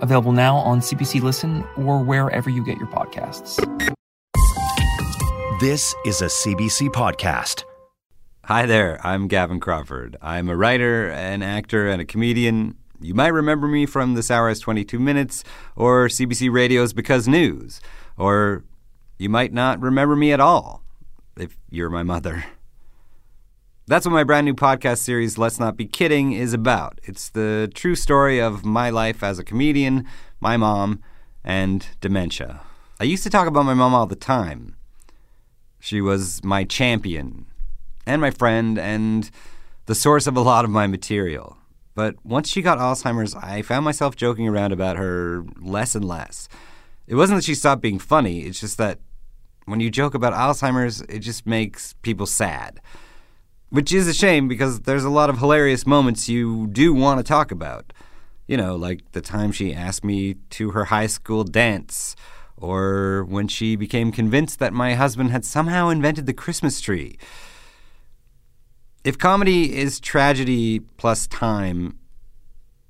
available now on CBC Listen or wherever you get your podcasts. This is a CBC podcast. Hi there, I'm Gavin Crawford. I'm a writer, an actor, and a comedian. You might remember me from This Hour is 22 Minutes or CBC Radio's Because News. Or you might not remember me at all if you're my mother. That's what my brand new podcast series, Let's Not Be Kidding, is about. It's the true story of my life as a comedian, my mom, and dementia. I used to talk about my mom all the time. She was my champion and my friend and the source of a lot of my material. But once she got Alzheimer's, I found myself joking around about her less and less. It wasn't that she stopped being funny, it's just that when you joke about Alzheimer's, it just makes people sad. Which is a shame because there's a lot of hilarious moments you do want to talk about. You know, like the time she asked me to her high school dance or when she became convinced that my husband had somehow invented the Christmas tree. If comedy is tragedy plus time,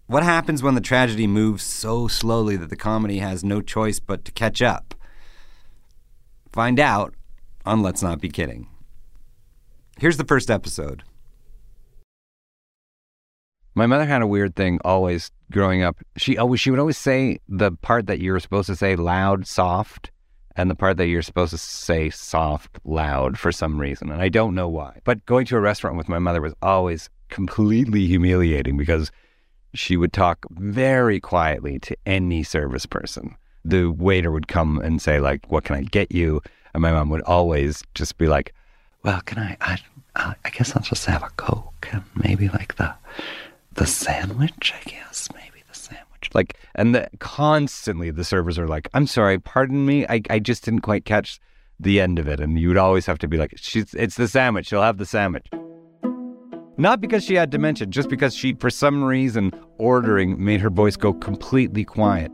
what happens when the tragedy moves so slowly that the comedy has no choice but to catch up? Find out on Let's Not Be Kidding. Here's the first episode. My mother had a weird thing always growing up. She always she would always say the part that you're supposed to say loud, soft, and the part that you're supposed to say soft, loud for some reason. And I don't know why. But going to a restaurant with my mother was always completely humiliating because she would talk very quietly to any service person. The waiter would come and say like, "What can I get you?" And my mom would always just be like, "Well, can I I guess I'll just have a coke and maybe like the the sandwich, I guess, maybe the sandwich. Like, and the, constantly the servers are like, I'm sorry, pardon me, I, I just didn't quite catch the end of it. And you would always have to be like, she's, it's the sandwich, she'll have the sandwich. Not because she had dementia, just because she, for some reason, ordering made her voice go completely quiet.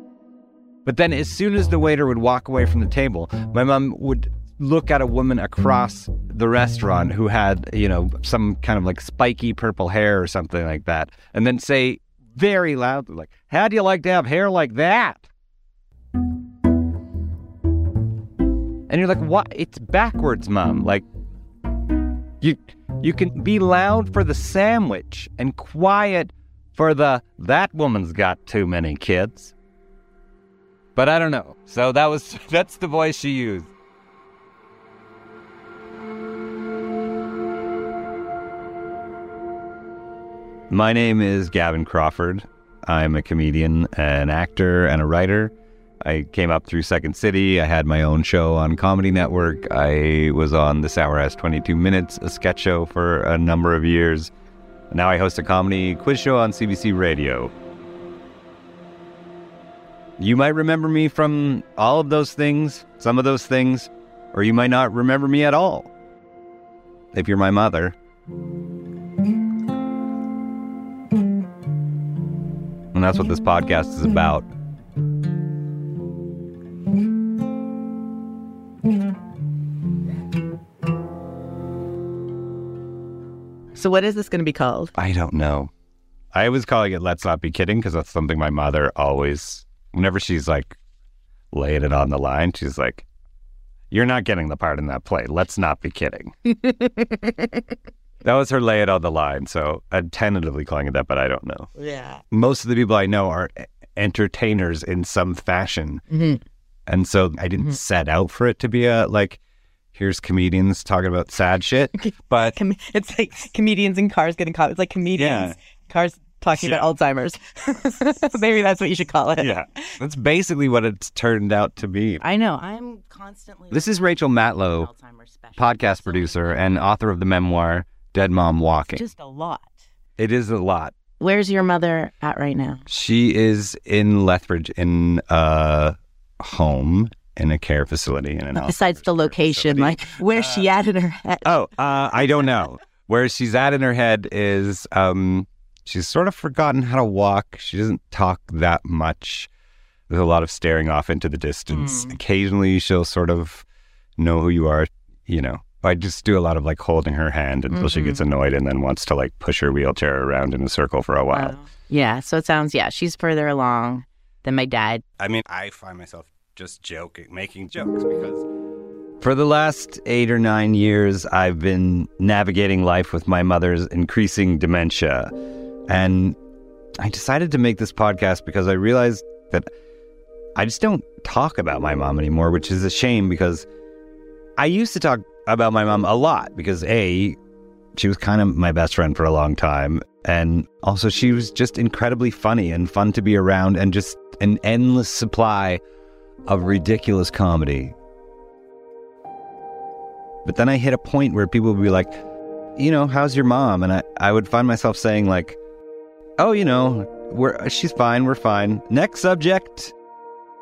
But then, as soon as the waiter would walk away from the table, my mom would look at a woman across the restaurant who had, you know, some kind of like spiky purple hair or something like that, and then say very loudly, like, How do you like to have hair like that? And you're like, What? It's backwards, mom. Like, you, you can be loud for the sandwich and quiet for the that woman's got too many kids. But I don't know. So that was that's the voice she used. My name is Gavin Crawford. I'm a comedian, an actor, and a writer. I came up through Second City. I had my own show on Comedy Network. I was on This Hour Has 22 Minutes, a sketch show for a number of years. Now I host a comedy quiz show on CBC Radio. You might remember me from all of those things, some of those things, or you might not remember me at all. If you're my mother. And that's what this podcast is about. So, what is this going to be called? I don't know. I was calling it Let's Not Be Kidding because that's something my mother always, whenever she's like laying it on the line, she's like, You're not getting the part in that play. Let's not be kidding. That was her lay it on the line. So I'm tentatively calling it that, but I don't know. Yeah. Most of the people I know are entertainers in some fashion. Mm-hmm. And so I didn't Mhm. set out for it to be a like, here's comedians talking about sad shit. But Com- it's like comedians in cars getting caught. It's like comedians, Yeah. cars talking about Alzheimer's. Maybe that's what you should call it. yeah, that's basically what it's turned out to be. I know. I'm constantly. This is Rachel Matlow, podcast producer and author of the memoir Dead Mom Walking. Just a lot. It is a lot. Where's your mother at right now? She is in Lethbridge in a home in a care facility. In an Besides the location, like where's she at in her head? Oh, uh, I don't know. Where she's at in her head is um, she's sort of forgotten how to walk. She doesn't talk that much. There's a lot of staring off into the distance. Occasionally, she'll sort of know who you are. You know, I just do a lot of like holding her hand until she gets mm-hmm. annoyed and then wants to like push her wheelchair around in a circle for a while. Yeah, so it sounds yeah, she's further along than my dad. I mean, I find myself just joking, making jokes because for the last eight or nine years, I've been navigating life with my mother's increasing dementia. And I decided to make this podcast because I realized that I just don't talk about my mom anymore, which is a shame because I used to talk about my mom a lot because A, she was kind of my best friend for a long time. And also, she was just incredibly funny and fun to be around and just an endless supply of ridiculous comedy. But then I hit a point where people would be like, you know, how's your mom? And I, I would find myself saying, like, oh, you know, we're, she's fine, we're fine. Next subject.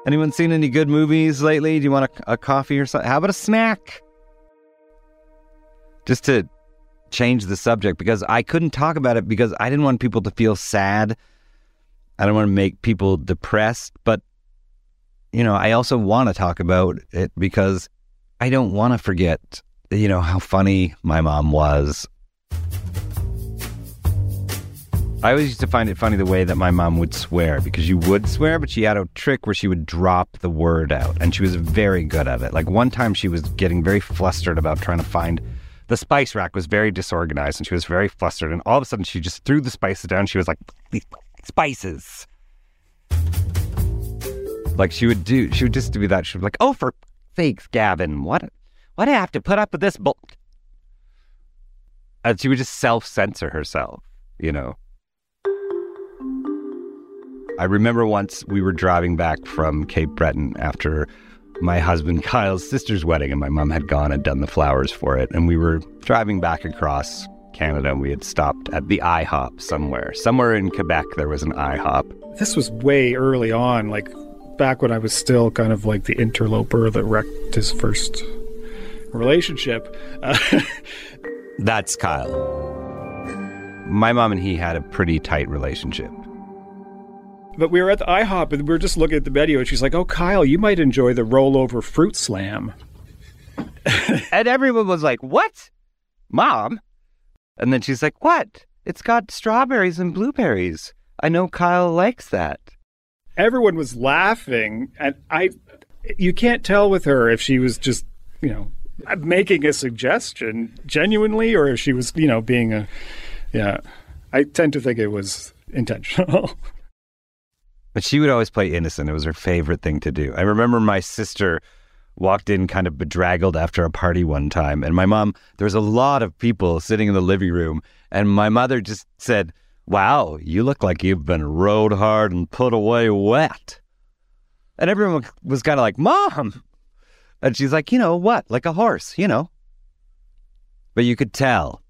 Anyone seen any good movies lately? Do you want a, a coffee or something? How about a snack? Just to change the subject because I couldn't talk about it because I didn't want people to feel sad. I don't want to make people depressed, but you know, I also want to talk about it because I don't want to forget, you know, how funny my mom was. I always used to find it funny the way that my mom would swear because you would swear, but she had a trick where she would drop the word out and she was very good at it. Like one time she was getting very flustered about trying to find the spice rack was very disorganized and she was very flustered and all of a sudden she just threw the spices down. She was like, these spices. Like she would do, she would just do that. She would be like, oh, for sakes, Gavin, what, what do I have to put up with this bull? And she would just self censor herself, you know. I remember once we were driving back from Cape Breton after my husband Kyle's sister's wedding, and my mom had gone and done the flowers for it. And we were driving back across Canada, and we had stopped at the IHOP somewhere. Somewhere in Quebec, there was an IHOP. This was way early on, like back when I was still kind of like the interloper that wrecked his first relationship. Uh, That's Kyle. My mom and he had a pretty tight relationship. But we were at the IHOP and we were just looking at the menu, and she's like, "Oh, Kyle, you might enjoy the rollover fruit slam." And everyone was like, What? Mom? And then she's like, What? It's got strawberries and blueberries. I know Kyle likes that. Everyone was laughing, and I, you can't tell with her if she was just, you know, making a suggestion genuinely, or if she was, you know, being a, yeah. I tend to think it was intentional. But she would always play innocent. It was her favorite thing to do. I remember my sister walked in kind of bedraggled after a party one time. And my mom, there was a lot of people sitting in the living room. And my mother just said, Wow, you look like you've been rode hard and put away wet. And everyone was kind of like, Mom. And she's like, You know what? Like a horse, you know. But you could tell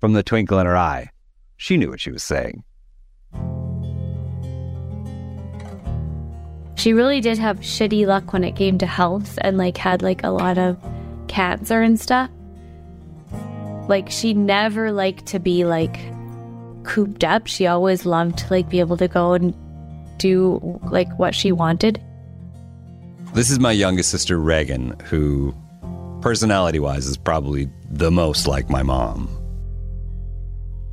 from the twinkle in her eye, she knew what she was saying. She really did have shitty luck when it came to health and like had like a lot of cancer and stuff. Like she never liked to be like cooped up. She always loved to like be able to go and do like what she wanted. This is my youngest sister, Reagan, who, personality wise, is probably the most like my mom.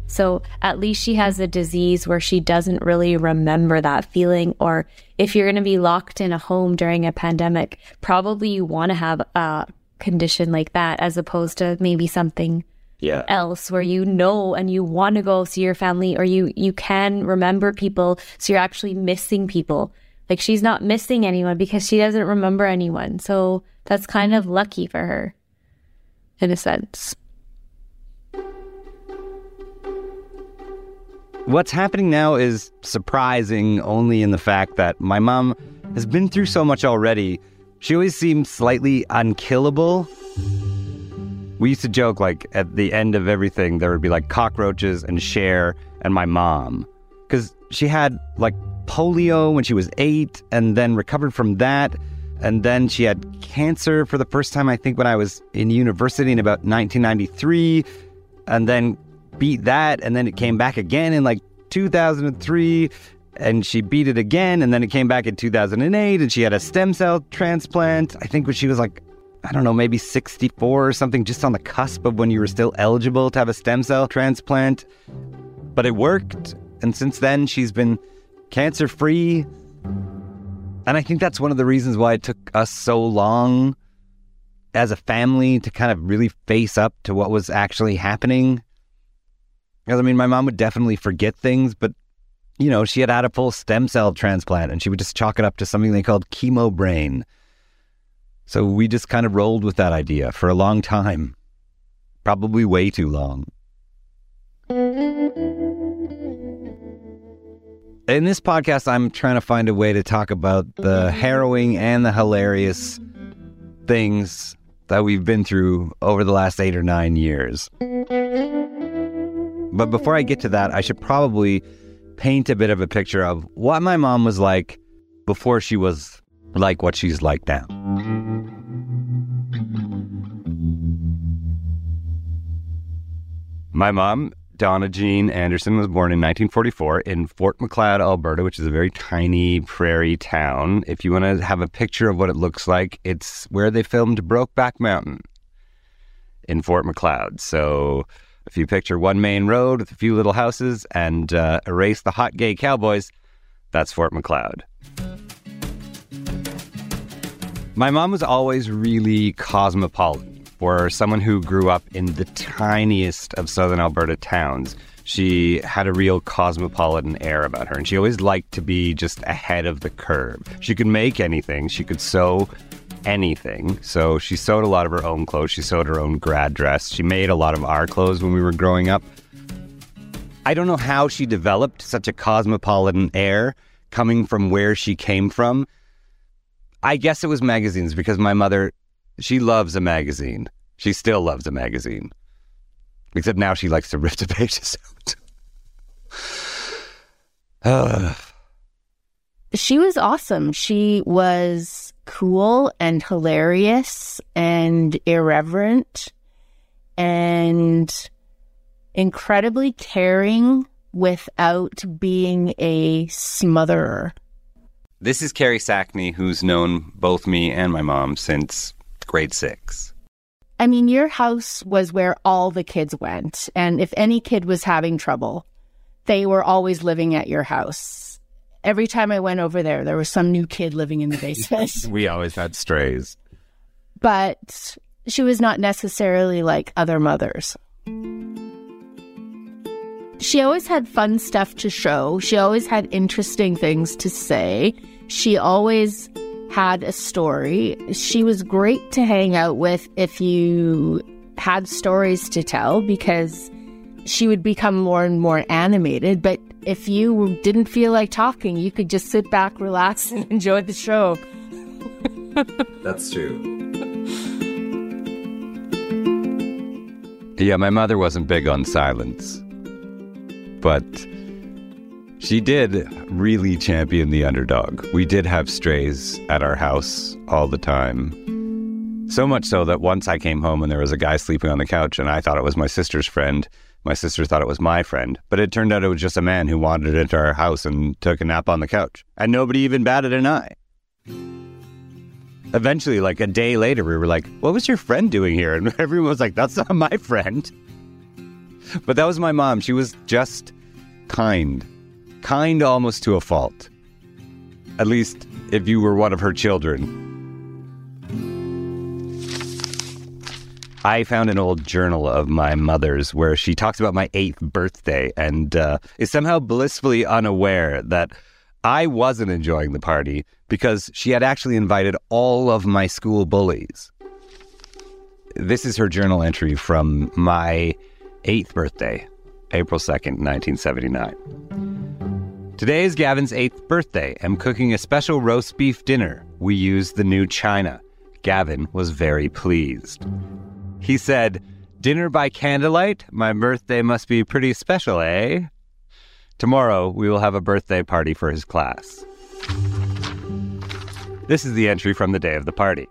So at least she has a disease where she doesn't really remember that feeling. Or if you're going to be locked in a home during a pandemic, probably you want to have a condition like that as opposed to maybe something Yeah. else where you know and you want to go see your family or you you can remember people so you're actually missing people like she's not missing anyone because she doesn't remember anyone so that's kind of lucky for her in a sense What's happening now is surprising only in the fact that my mom has been through so much already. She always seems slightly unkillable. We used to joke like at the end of everything, there would be like cockroaches and Cher and my mom. Because she had like polio when she was eight and then recovered from that. And then she had cancer for the first time, I think, when I was in university in about 1993. And then beat that. And then it came back again in like 2003 and she beat it again and then it came back in 2008 and she had a stem cell transplant. I think when she was like i don't know maybe 64 or something just on the cusp of when you were still eligible to have a stem cell transplant. But it worked and since then she's been cancer free and i think that's one of the reasons why it took us so long as a family to kind of really face up to what was actually happening because I mean, my mom would definitely forget things, but you know, she had had a full stem cell transplant and she would just chalk it up to something they called chemo brain. So we just kind of rolled with that idea for a long time, probably way too long. In this podcast, I'm trying to find a way to talk about the harrowing and the hilarious things that we've been through over the last eight or nine years. But before I get to that, I should probably paint a bit of a picture of what my mom was like before she was like what she's like now. My mom, Donna Jean Anderson, was born in 1944 in Fort Macleod, Alberta, which is a very tiny prairie town. If you want to have a picture of what it looks like, it's where they filmed Brokeback Mountain in Fort Macleod. So if you picture one main road with a few little houses and uh, erase the hot gay cowboys, that's Fort Macleod. My mom was always really cosmopolitan. For someone who grew up in the tiniest of southern Alberta towns, she had a real cosmopolitan air about her, and she always liked to be just ahead of the curve. She could make anything, she could sew anything. So she sewed a lot of her own clothes. She sewed her own grad dress. She made a lot of our clothes when we were growing up. I don't know how she developed such a cosmopolitan air coming from where she came from. I guess it was magazines because my mother, she loves a magazine. She still loves a magazine. Except now she likes to rip the pages out. she was awesome. She was cool and hilarious and irreverent and incredibly caring without being a smotherer. This is Carrie Sackney, who's known both me and my mom since grade six. I mean, your house was where all the kids went. And if any kid was having trouble, they were always living at your house every time I went over there, there was some new kid living in the basement. we always had strays. But she was not necessarily like other mothers. She always had fun stuff to show. She always had interesting things to say. She always had a story. She was great to hang out with if you had stories to tell because she would become more and more animated. But if you didn't feel like talking, you could just sit back, relax, and enjoy the show. That's true. Yeah, my mother wasn't big on silence, but she did really champion the underdog. We did have strays at our house all the time. So much so that once I came home and there was a guy sleeping on the couch and I thought it was my sister's friend my sister thought it was my friend, but it turned out it was just a man who wandered into our house and took a nap on the couch. And nobody even batted an eye. Eventually, like a day later, we were like, What was your friend doing here? And everyone was like, That's not my friend. But that was my mom. She was just kind, kind almost to a fault. At least if you were one of her children. I found an old journal of my mother's where she talks about my eighth birthday and uh, is somehow blissfully unaware that I wasn't enjoying the party because she had actually invited all of my school bullies. This is her journal entry from my eighth birthday, April 2nd, 1979. Today is Gavin's eighth birthday. I'm cooking a special roast beef dinner. We used the new china. Gavin was very pleased. He said, Dinner by candlelight? My birthday must be pretty special, eh? Tomorrow we will have a birthday party for his class. This is the entry from the day of the party.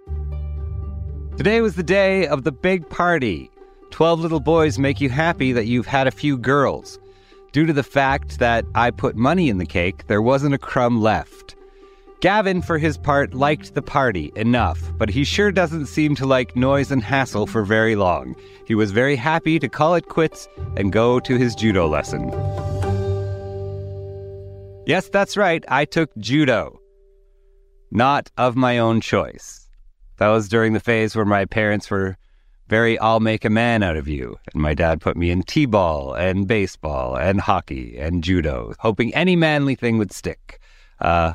Today was the day of the big party. Twelve little boys make you happy that you've had a few girls. Due to the fact that I put money in the cake, there wasn't a crumb left. Gavin, for his part, liked the party enough, but he sure doesn't seem to like noise and hassle for very long. He was very happy to call it quits and go to his judo lesson. Yes, that's right, I took judo. Not of my own choice. That was during the phase where my parents were very I'll make a man out of you. And my dad put me in T ball and baseball and hockey and judo, hoping any manly thing would stick. Uh,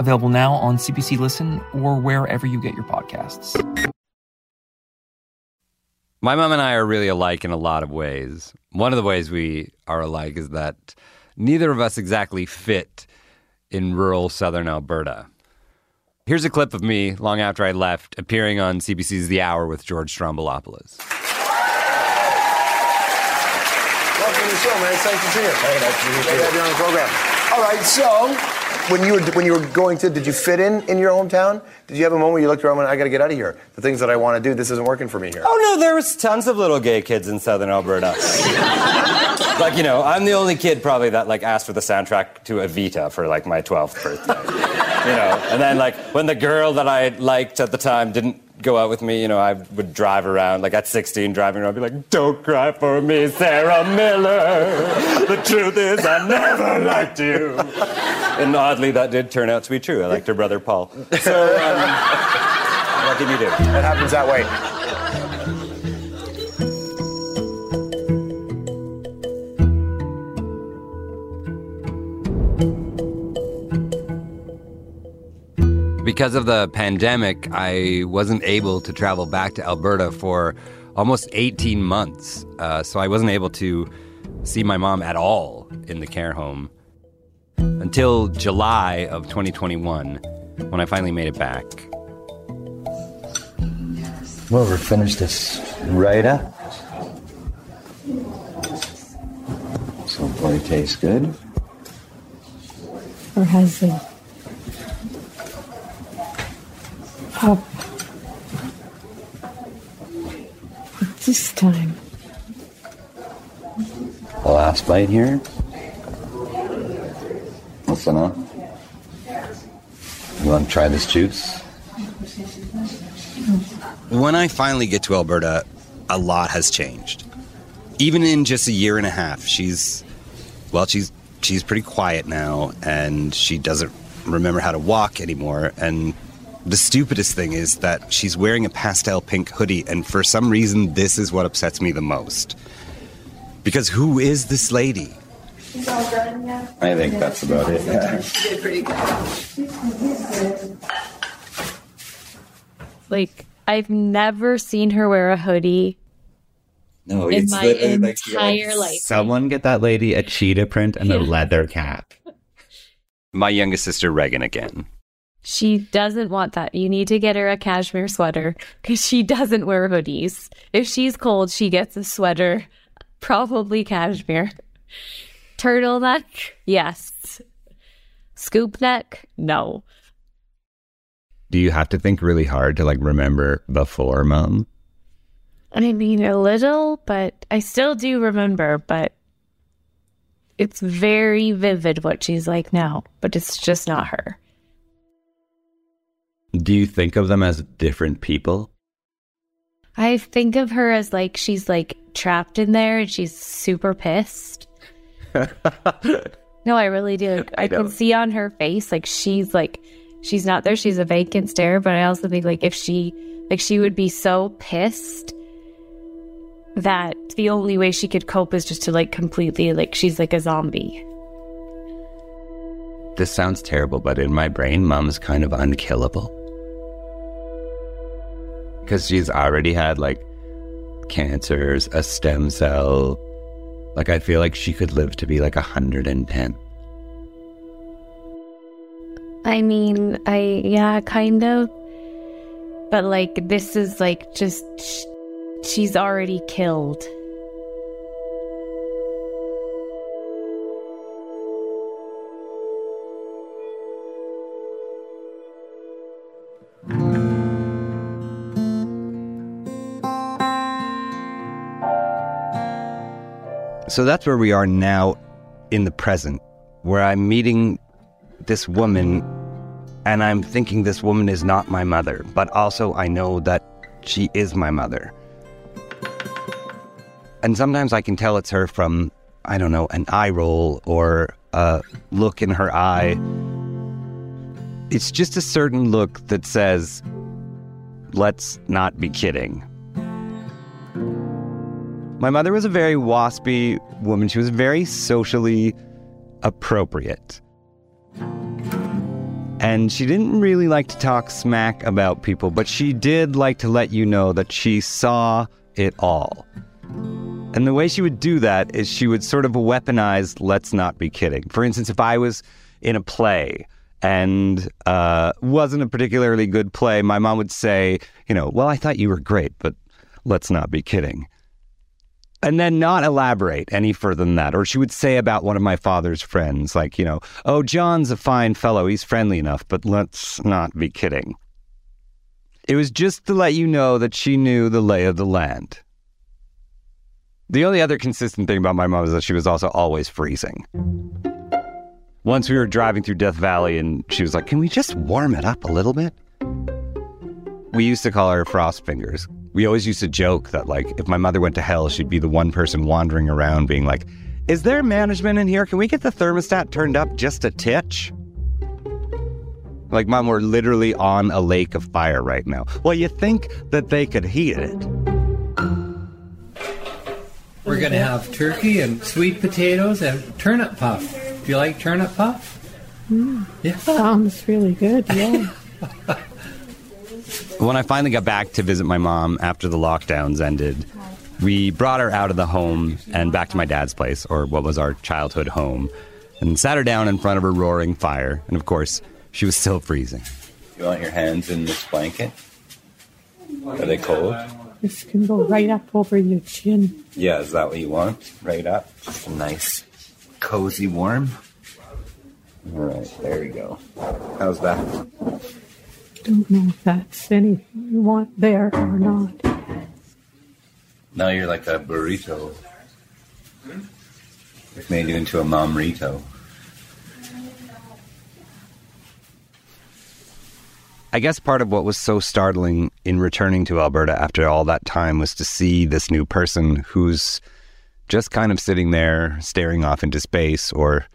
available now on CBC Listen or wherever you get your podcasts. My mom and I are really alike in a lot of ways. One of the ways we are alike is that neither of us exactly fit in rural southern Alberta. Here's a clip of me long after I left, appearing on CBC's The Hour with George Stroumboulopoulos. Welcome to the show, man. It's nice to see you. Hey, nice to meet you. Great to have you on the program. All right, so when you were when you were going to, did you fit in in your hometown? Did you have a moment where you looked around and went, I got to get out of here? The things that I want to do, this isn't working for me here. Oh no, there was tons of little gay kids in southern Alberta. like you know, I'm the only kid probably that like asked for the soundtrack to Evita for like my 12th birthday. you know, and then like when the girl that I liked at the time didn't go out with me, you know, I would drive around like at 16, driving around, be like, "Don't cry for me, Sarah Miller. The truth is, I never liked you." And oddly, that did turn out to be true. I liked her brother Paul. So, um, what can you do? It happens that way. Because of the pandemic, I wasn't able to travel back to Alberta for almost 18 months. Uh, so I wasn't able to see my mom at all in the care home until July of 2021 when I finally made it back. Well, we're finished this right up. So, boy, tastes good. Or has it? Up. But this time. The last bite here. Listen up. You want to try this juice? When I finally get to Alberta, a lot has changed. Even in just a year and a half, she's well, she's she's pretty quiet now and she doesn't remember how to walk anymore and the stupidest thing is that she's wearing a pastel pink hoodie and for some reason this is what upsets me the most. Because who is this lady? I think that's about it. Yeah. did pretty good. Like I've never seen her wear a hoodie No, in my entire life. Someone get that lady a cheetah print and a leather cap. My youngest sister Regan again. She doesn't want that. You need to get her a cashmere sweater because she doesn't wear hoodies. If she's cold, she gets a sweater, probably cashmere. Turtleneck, yes. Scoop neck, no. Do you have to think really hard to like remember before mom? I mean, a little, but I still do remember, but it's very vivid what she's like now, but it's just not her. Do you think of them as different people? I think of her as like she's like trapped in there and she's super pissed. No, I really do. I, can see on her face like she's like she's not there. She's a vacant stare. But I also think like if she like she would be so pissed that the only way she could cope is just to like completely like she's like a zombie. This sounds terrible, but in my brain, mom's kind of unkillable. Because she's already had like cancers, a stem cell. Like, I feel like she could live to be like 110. I mean, I, yeah, kind of. But like, this is like just, sh- she's already killed. So that's where we are now in the present, where I'm meeting this woman and I'm thinking this woman is not my mother, but also I know that she is my mother. And sometimes I can tell it's her from, I don't know, an eye roll or a look in her eye. It's just a certain look that says, let's not be kidding. My mother was a very waspy woman. She was very socially appropriate. And she didn't really like to talk smack about people, but she did like to let you know that she saw it all. And the way she would do that is she would sort of weaponize, let's not be kidding. For instance, if I was in a play and uh, wasn't a particularly good play, my mom would say, you know, well, I thought you were great, but let's not be kidding and then not elaborate any further than that. Or she would say about one of my father's friends, like, you know, oh, John's a fine fellow. He's friendly enough, but let's not be kidding. It was just to let you know that she knew the lay of the land. The only other consistent thing about my mom is that she was also always freezing. Once we were driving through Death Valley and she was like, Can we just warm it up a little bit? We used to call her Frost Fingers we always used to joke that like if my mother went to hell, she'd be the one person wandering around being like, "Is there management in here? Can we get the thermostat turned up just a titch?" Like, mom, we're literally on a lake of fire right now. Well, you think that they could heat it. We're going to have turkey and sweet potatoes and turnip puff. Do you like turnip puff? Mm, Yeah. Sounds really good, yeah. When I finally got back to visit my mom after the lockdowns ended, we brought her out of the home and back to my dad's place, or what was our childhood home, and sat her down in front of a roaring fire. And of course, she was still freezing. You want your hands in this blanket? Are they cold? this can go right up over your chin. Yeah, is that what you want? Right up? Just a nice, cozy warm? All right, there you go. How's that? Don't know if that's anything you want there or not. Now you're like a burrito. It's made you into a momrito. I guess part of what was so startling in returning to Alberta after all that time was to see this new person who's just kind of sitting there staring off into space or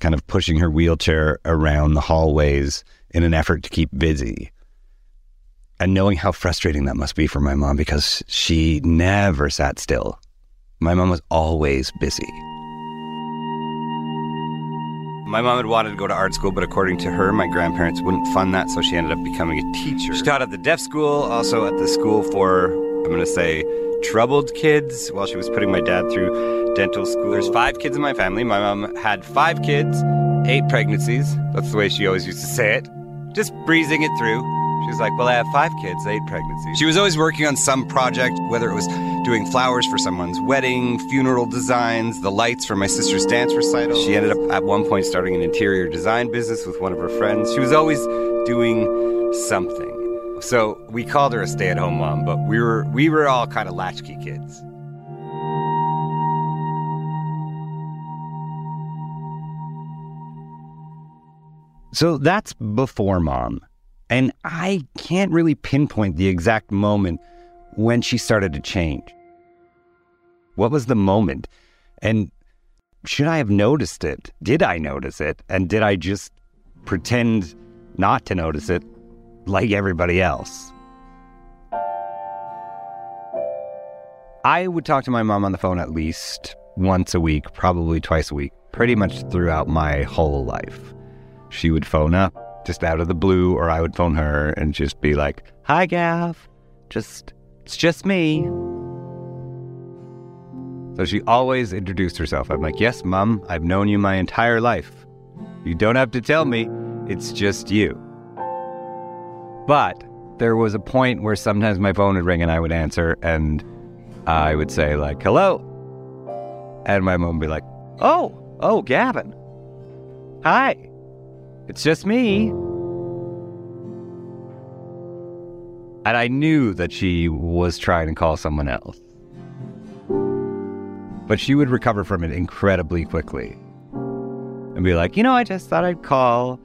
kind of pushing her wheelchair around the hallways in an effort to keep busy. And knowing how frustrating that must be for my mom because she never sat still. My mom was always busy. My mom had wanted to go to art school, but according to her, my grandparents wouldn't fund that, so she ended up becoming a teacher. She taught at the deaf school, also at the school for, I'm going to say, troubled kids while she was putting my dad through dental school. There's five kids in my family. My mom had five kids, eight pregnancies. That's the way she always used to say it. Just breezing it through. She was like, Well, I have five kids, eight pregnancies. She was always working on some project, whether it was doing flowers for someone's wedding, funeral designs, the lights for my sister's dance recital. She ended up at one point starting an interior design business with one of her friends. She was always doing something. So we called her a stay-at-home mom, but we were we were all kind of latchkey kids. So that's before mom. And I can't really pinpoint the exact moment when she started to change. What was the moment? And should I have noticed it? Did I notice it? And did I just pretend not to notice it like everybody else? I would talk to my mom on the phone at least once a week, probably twice a week, pretty much throughout my whole life. She would phone up just out of the blue, or I would phone her and just be like, Hi, Gav. just it's just me. So she always introduced herself. I'm like, Yes, Mom, I've known you my entire life. You don't have to tell me, it's just you. But there was a point where sometimes my phone would ring and I would answer and I would say, like, hello. And my mom would be like, Oh, oh, Gavin. Hi. It's just me. And I knew that she was trying to call someone else. But she would recover from it incredibly quickly and be like, you know, I just thought I'd call.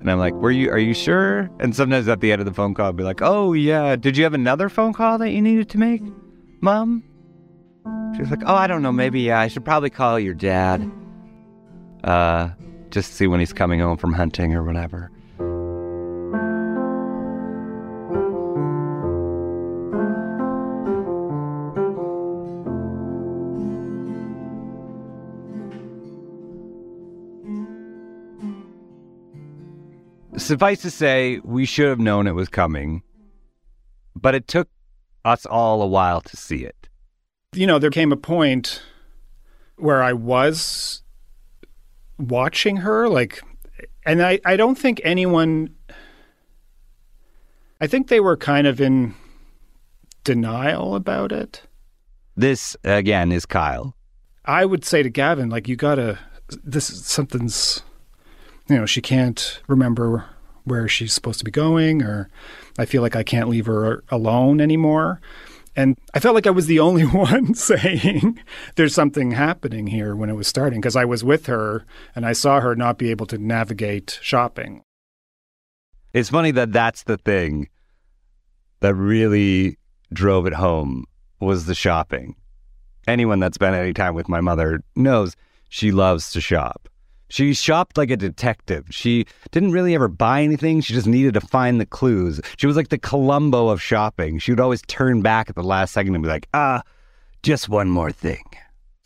And I'm like, were you, are you sure? And sometimes at the end of the phone call, I'd be like, oh, yeah, did you have another phone call that you needed to make, Mom? She's like, oh, I don't know, maybe, yeah, I should probably call your dad. Uh, just see when he's coming home from hunting or whatever. Suffice to say, we should have known it was coming, but it took us all a while to see it. You know, there came a point where I was watching her, like, and I, I don't think anyone, I think they were kind of in denial about it. This, again, is Kyle. I would say to Gavin, like, you gotta, this is something's, you know, she can't remember where she's supposed to be going, or I feel like I can't leave her alone anymore. And I felt like I was the only one saying there's something happening here when it was starting because I was with her and I saw her not be able to navigate shopping. It's funny that that's the thing that really drove it home was the shopping. Anyone that's spent any time with my mother knows she loves to shop. She shopped like a detective. She didn't really ever buy anything. She just needed to find the clues. She was like the Columbo of shopping. She would always turn back at the last second and be like, ah, just one more thing.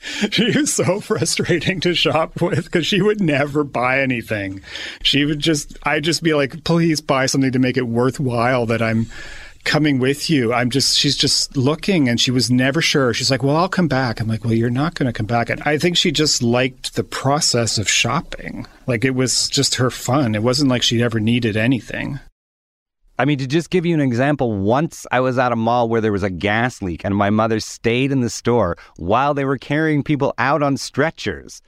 She was so frustrating to shop with because she would never buy anything. She would just, I'd just be like, please buy something to make it worthwhile that I'm coming with you. I'm just, she's just looking and she was never sure. She's like, well, I'll come back. I'm like, well, you're not going to come back. And I think she just liked the process of shopping. Like it was just her fun. It wasn't like she ever needed anything. I mean, to just give you an example, once I was at a mall where there was a gas leak and my mother stayed in the store while they were carrying people out on stretchers.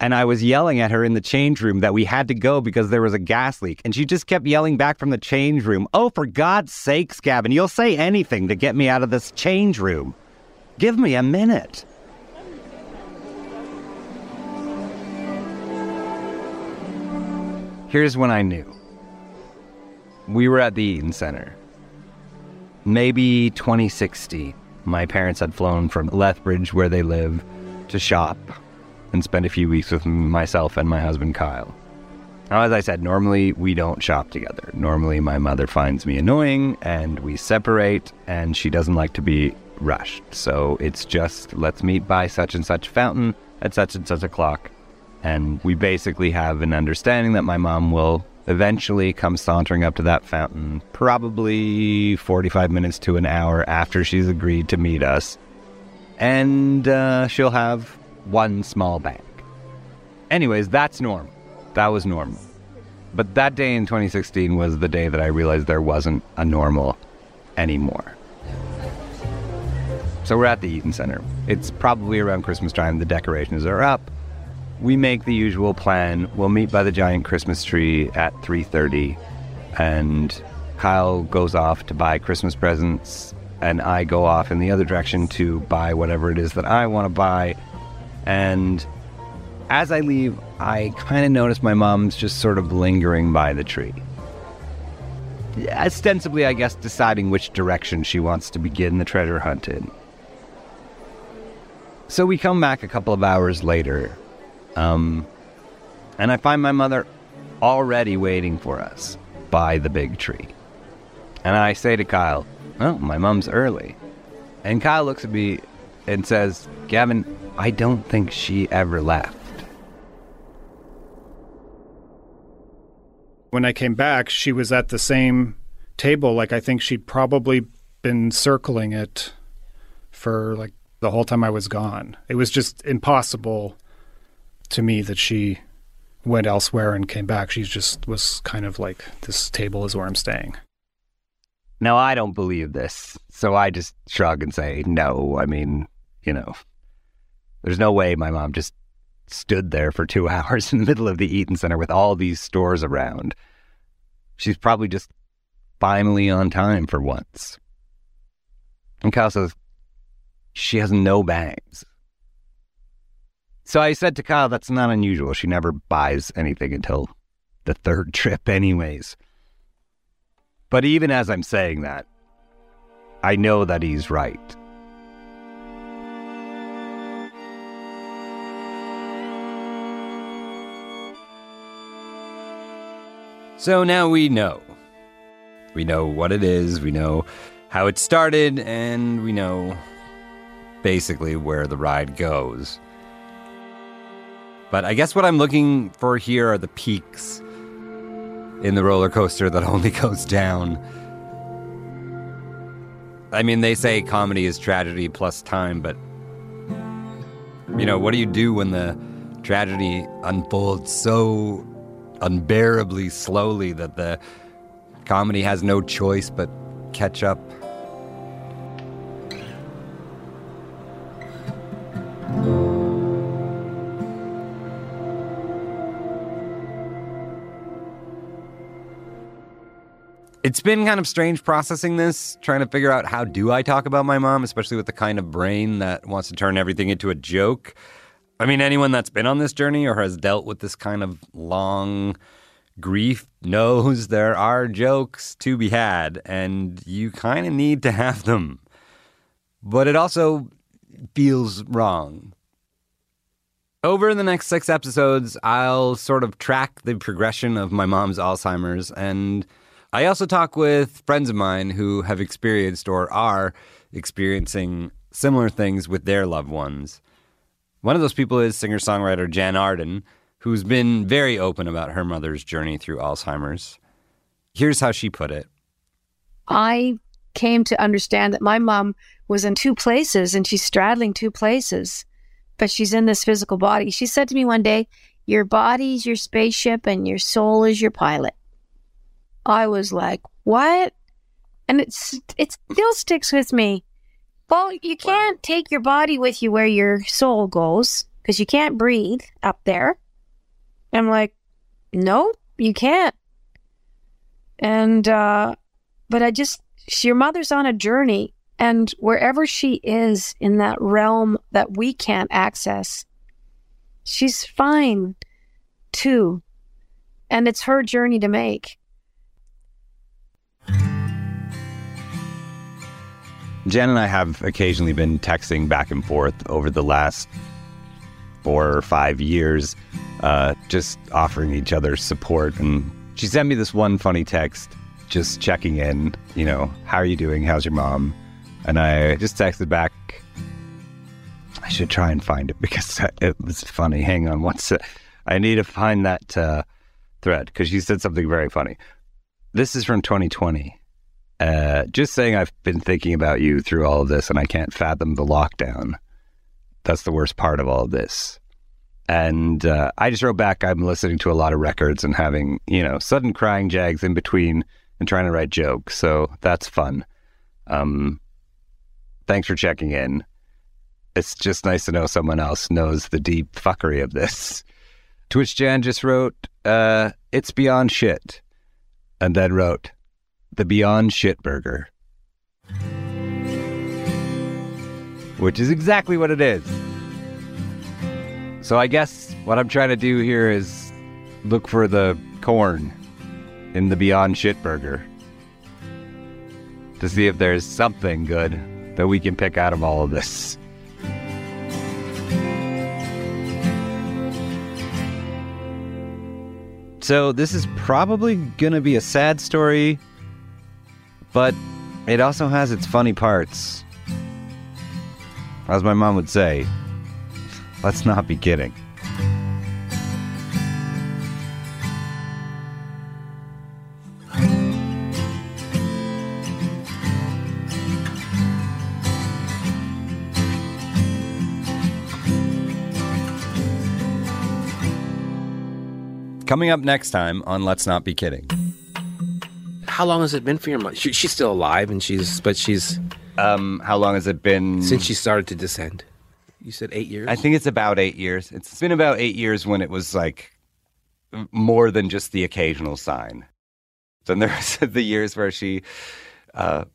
And I was yelling at her in the change room that we had to go because there was a gas leak. And she just kept yelling back from the change room, Oh, for God's sakes, Gavin, you'll say anything to get me out of this change room. Give me a minute. Here's when I knew. We were at the Eaton Center. Maybe 2016. My parents had flown from Lethbridge, where they live, to shop and spend a few weeks with myself and my husband Kyle. Now, as I said, normally we don't shop together. Normally my mother finds me annoying and we separate, and she doesn't like to be rushed. So it's just let's meet by such and such fountain at such and such o'clock. And we basically have an understanding that my mom will eventually come sauntering up to that fountain, probably 45 minutes to an hour after she's agreed to meet us. And uh, she'll have one small bank. Anyways, that's normal. That was normal. But that day in 2016 was the day that I realized there wasn't a normal anymore. So we're at the Eaton Center. It's probably around Christmas time. The decorations are up. We make the usual plan. We'll meet by the giant Christmas tree at 3:30 and Kyle goes off to buy Christmas presents and I go off in the other direction to buy whatever it is that I want to buy and as I leave, I kind of notice my mom's just sort of lingering by the tree. Ostensibly, I guess, deciding which direction she wants to begin the treasure hunt in. So we come back a couple of hours later, um, and I find my mother already waiting for us by the big tree. And I say to Kyle, Oh, my mom's early. And Kyle looks at me and says, Gavin, I don't think she ever left. When I came back, she was at the same table. Like I think she'd probably been circling it for like the whole time I was gone. It was just impossible to me that she went elsewhere and came back. She just was kind of like, this table is where I'm staying. Now, I don't believe this. So I just shrug and say, no. I mean, you know, there's no way my mom just stood there for two hours in the middle of the Eaton Centre with all these stores around. She's probably just finally on time for once. And Kyle says, she has no bags. So I said to Kyle, that's not unusual. She never buys anything until the third trip, anyways. But even as I'm saying that, I know that he's right. So now we know. We know what it is, we know how it started, and we know basically where the ride goes. But I guess what I'm looking for here are the peaks in the roller coaster that only goes down. I mean, they say comedy is tragedy plus time, but you know, what do you do when the tragedy unfolds so unbearably slowly that the comedy has no choice but catch up? It's been kind of strange processing this, trying to figure out how do I talk about my mom, especially with the kind of brain that wants to turn everything into a joke. I mean, anyone that's been on this journey or has dealt with this kind of long grief knows there are jokes to be had, and you kind of need to have them. But it also feels wrong. Over the next six episodes, I'll sort of track the progression of my mom's Alzheimer's and I also talk with friends of mine who have experienced or are experiencing similar things with their loved ones. One of those people is singer songwriter Jann Arden, who's been very open about her mother's journey through Alzheimer's. Here's how she put it I came to understand that my mom was in two places and she's straddling two places, but she's in this physical body. She said to me one day, Your body's your spaceship and your soul is your pilot. I was like, what? And it's it still sticks with me. Well, you can't take your body with you where your soul goes because you can't breathe up there. I'm like, no, you can't. And uh but I just your mother's on a journey and wherever she is in that realm that we can't access, she's fine too. And it's her journey to make. Jen and I have occasionally been texting back and forth over the last four or five years, uh, just offering each other support. And she sent me this one funny text, just checking in, you know, how are you doing? How's your mom? And I just texted back, I should try and find it because it was funny. Hang on, what's? I need to find that uh, thread because she said something very funny. This is from 2020. Uh, just saying, I've been thinking about you through all of this, and I can't fathom the lockdown. That's the worst part of all of this. And uh, I just wrote back, I'm listening to a lot of records and having, you know, sudden crying jags in between and trying to write jokes. So that's fun. Um, thanks for checking in. It's just nice to know someone else knows the deep fuckery of this. To which Jann just wrote, uh, it's beyond shit. And then wrote, the Beyond Shit Burger. Which is exactly what it is. So I guess what I'm trying to do here is look for the corn in the Beyond Shit Burger to see if there's something good that we can pick out of all of this. So, this is probably going to be a sad story but it also has its funny parts. As my mom would say, let's not be kidding. Coming up next time on Let's Not Be Kidding. How long has it been for your mom? She, she's still alive, and she's but she's. Um, how long has it been since she started to descend? You said eight years. I think it's about eight years. It's been about eight years when it was like more than just the occasional sign. Then there's the years where she uh,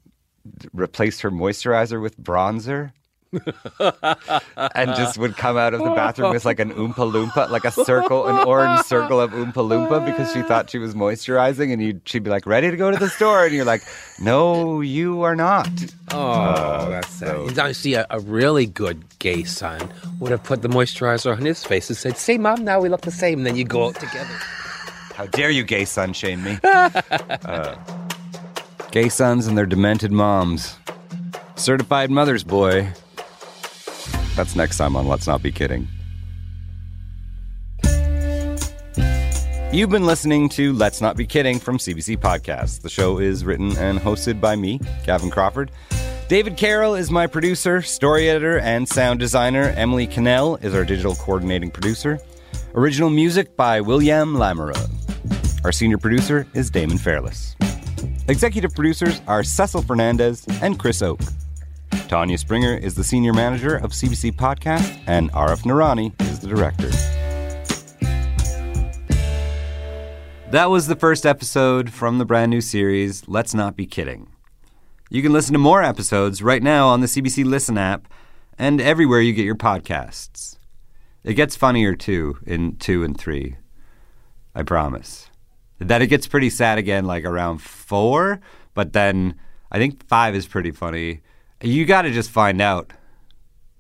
replaced her moisturizer with bronzer. And just would come out of the bathroom with like an oompa loompa, like a circle, an orange circle of oompa loompa because she thought she was moisturizing. And you she'd be like, ready to go to the store. And you're like, no, you are not. Oh, Uh, that's sad. You see, a, a really good gay son would have put the moisturizer on his face and said, "See, mom, now we look the same." And then you go out together. How dare you, gay son, shame me? Uh, gay sons and their demented moms. Certified mother's boy. That's next time on Let's Not Be Kidding. You've been listening to Let's Not Be Kidding from CBC Podcasts. The show is written and hosted by me, Gavin Crawford. David Carroll is my producer, story editor, and sound designer. Emily Cannell is our digital coordinating producer. Original music by William Lamoureux. Our senior producer is Damon Fairless. Executive producers are Cesil Fernandes and Chris Oke. Tanya Springer is the senior manager of CBC Podcast, and Arif Noorani is the director. That was the first episode from the brand new series, Let's Not Be Kidding. You can listen to more episodes right now on the CBC Listen app and everywhere you get your podcasts. It gets funnier too in two and three. I promise. That it gets pretty sad again, like around four, but then I think five is pretty funny. You got to just find out.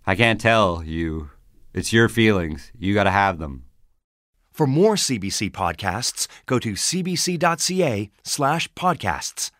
I can't tell you. It's your feelings. You got to have them. For more CBC podcasts, go to cbc.ca slash podcasts.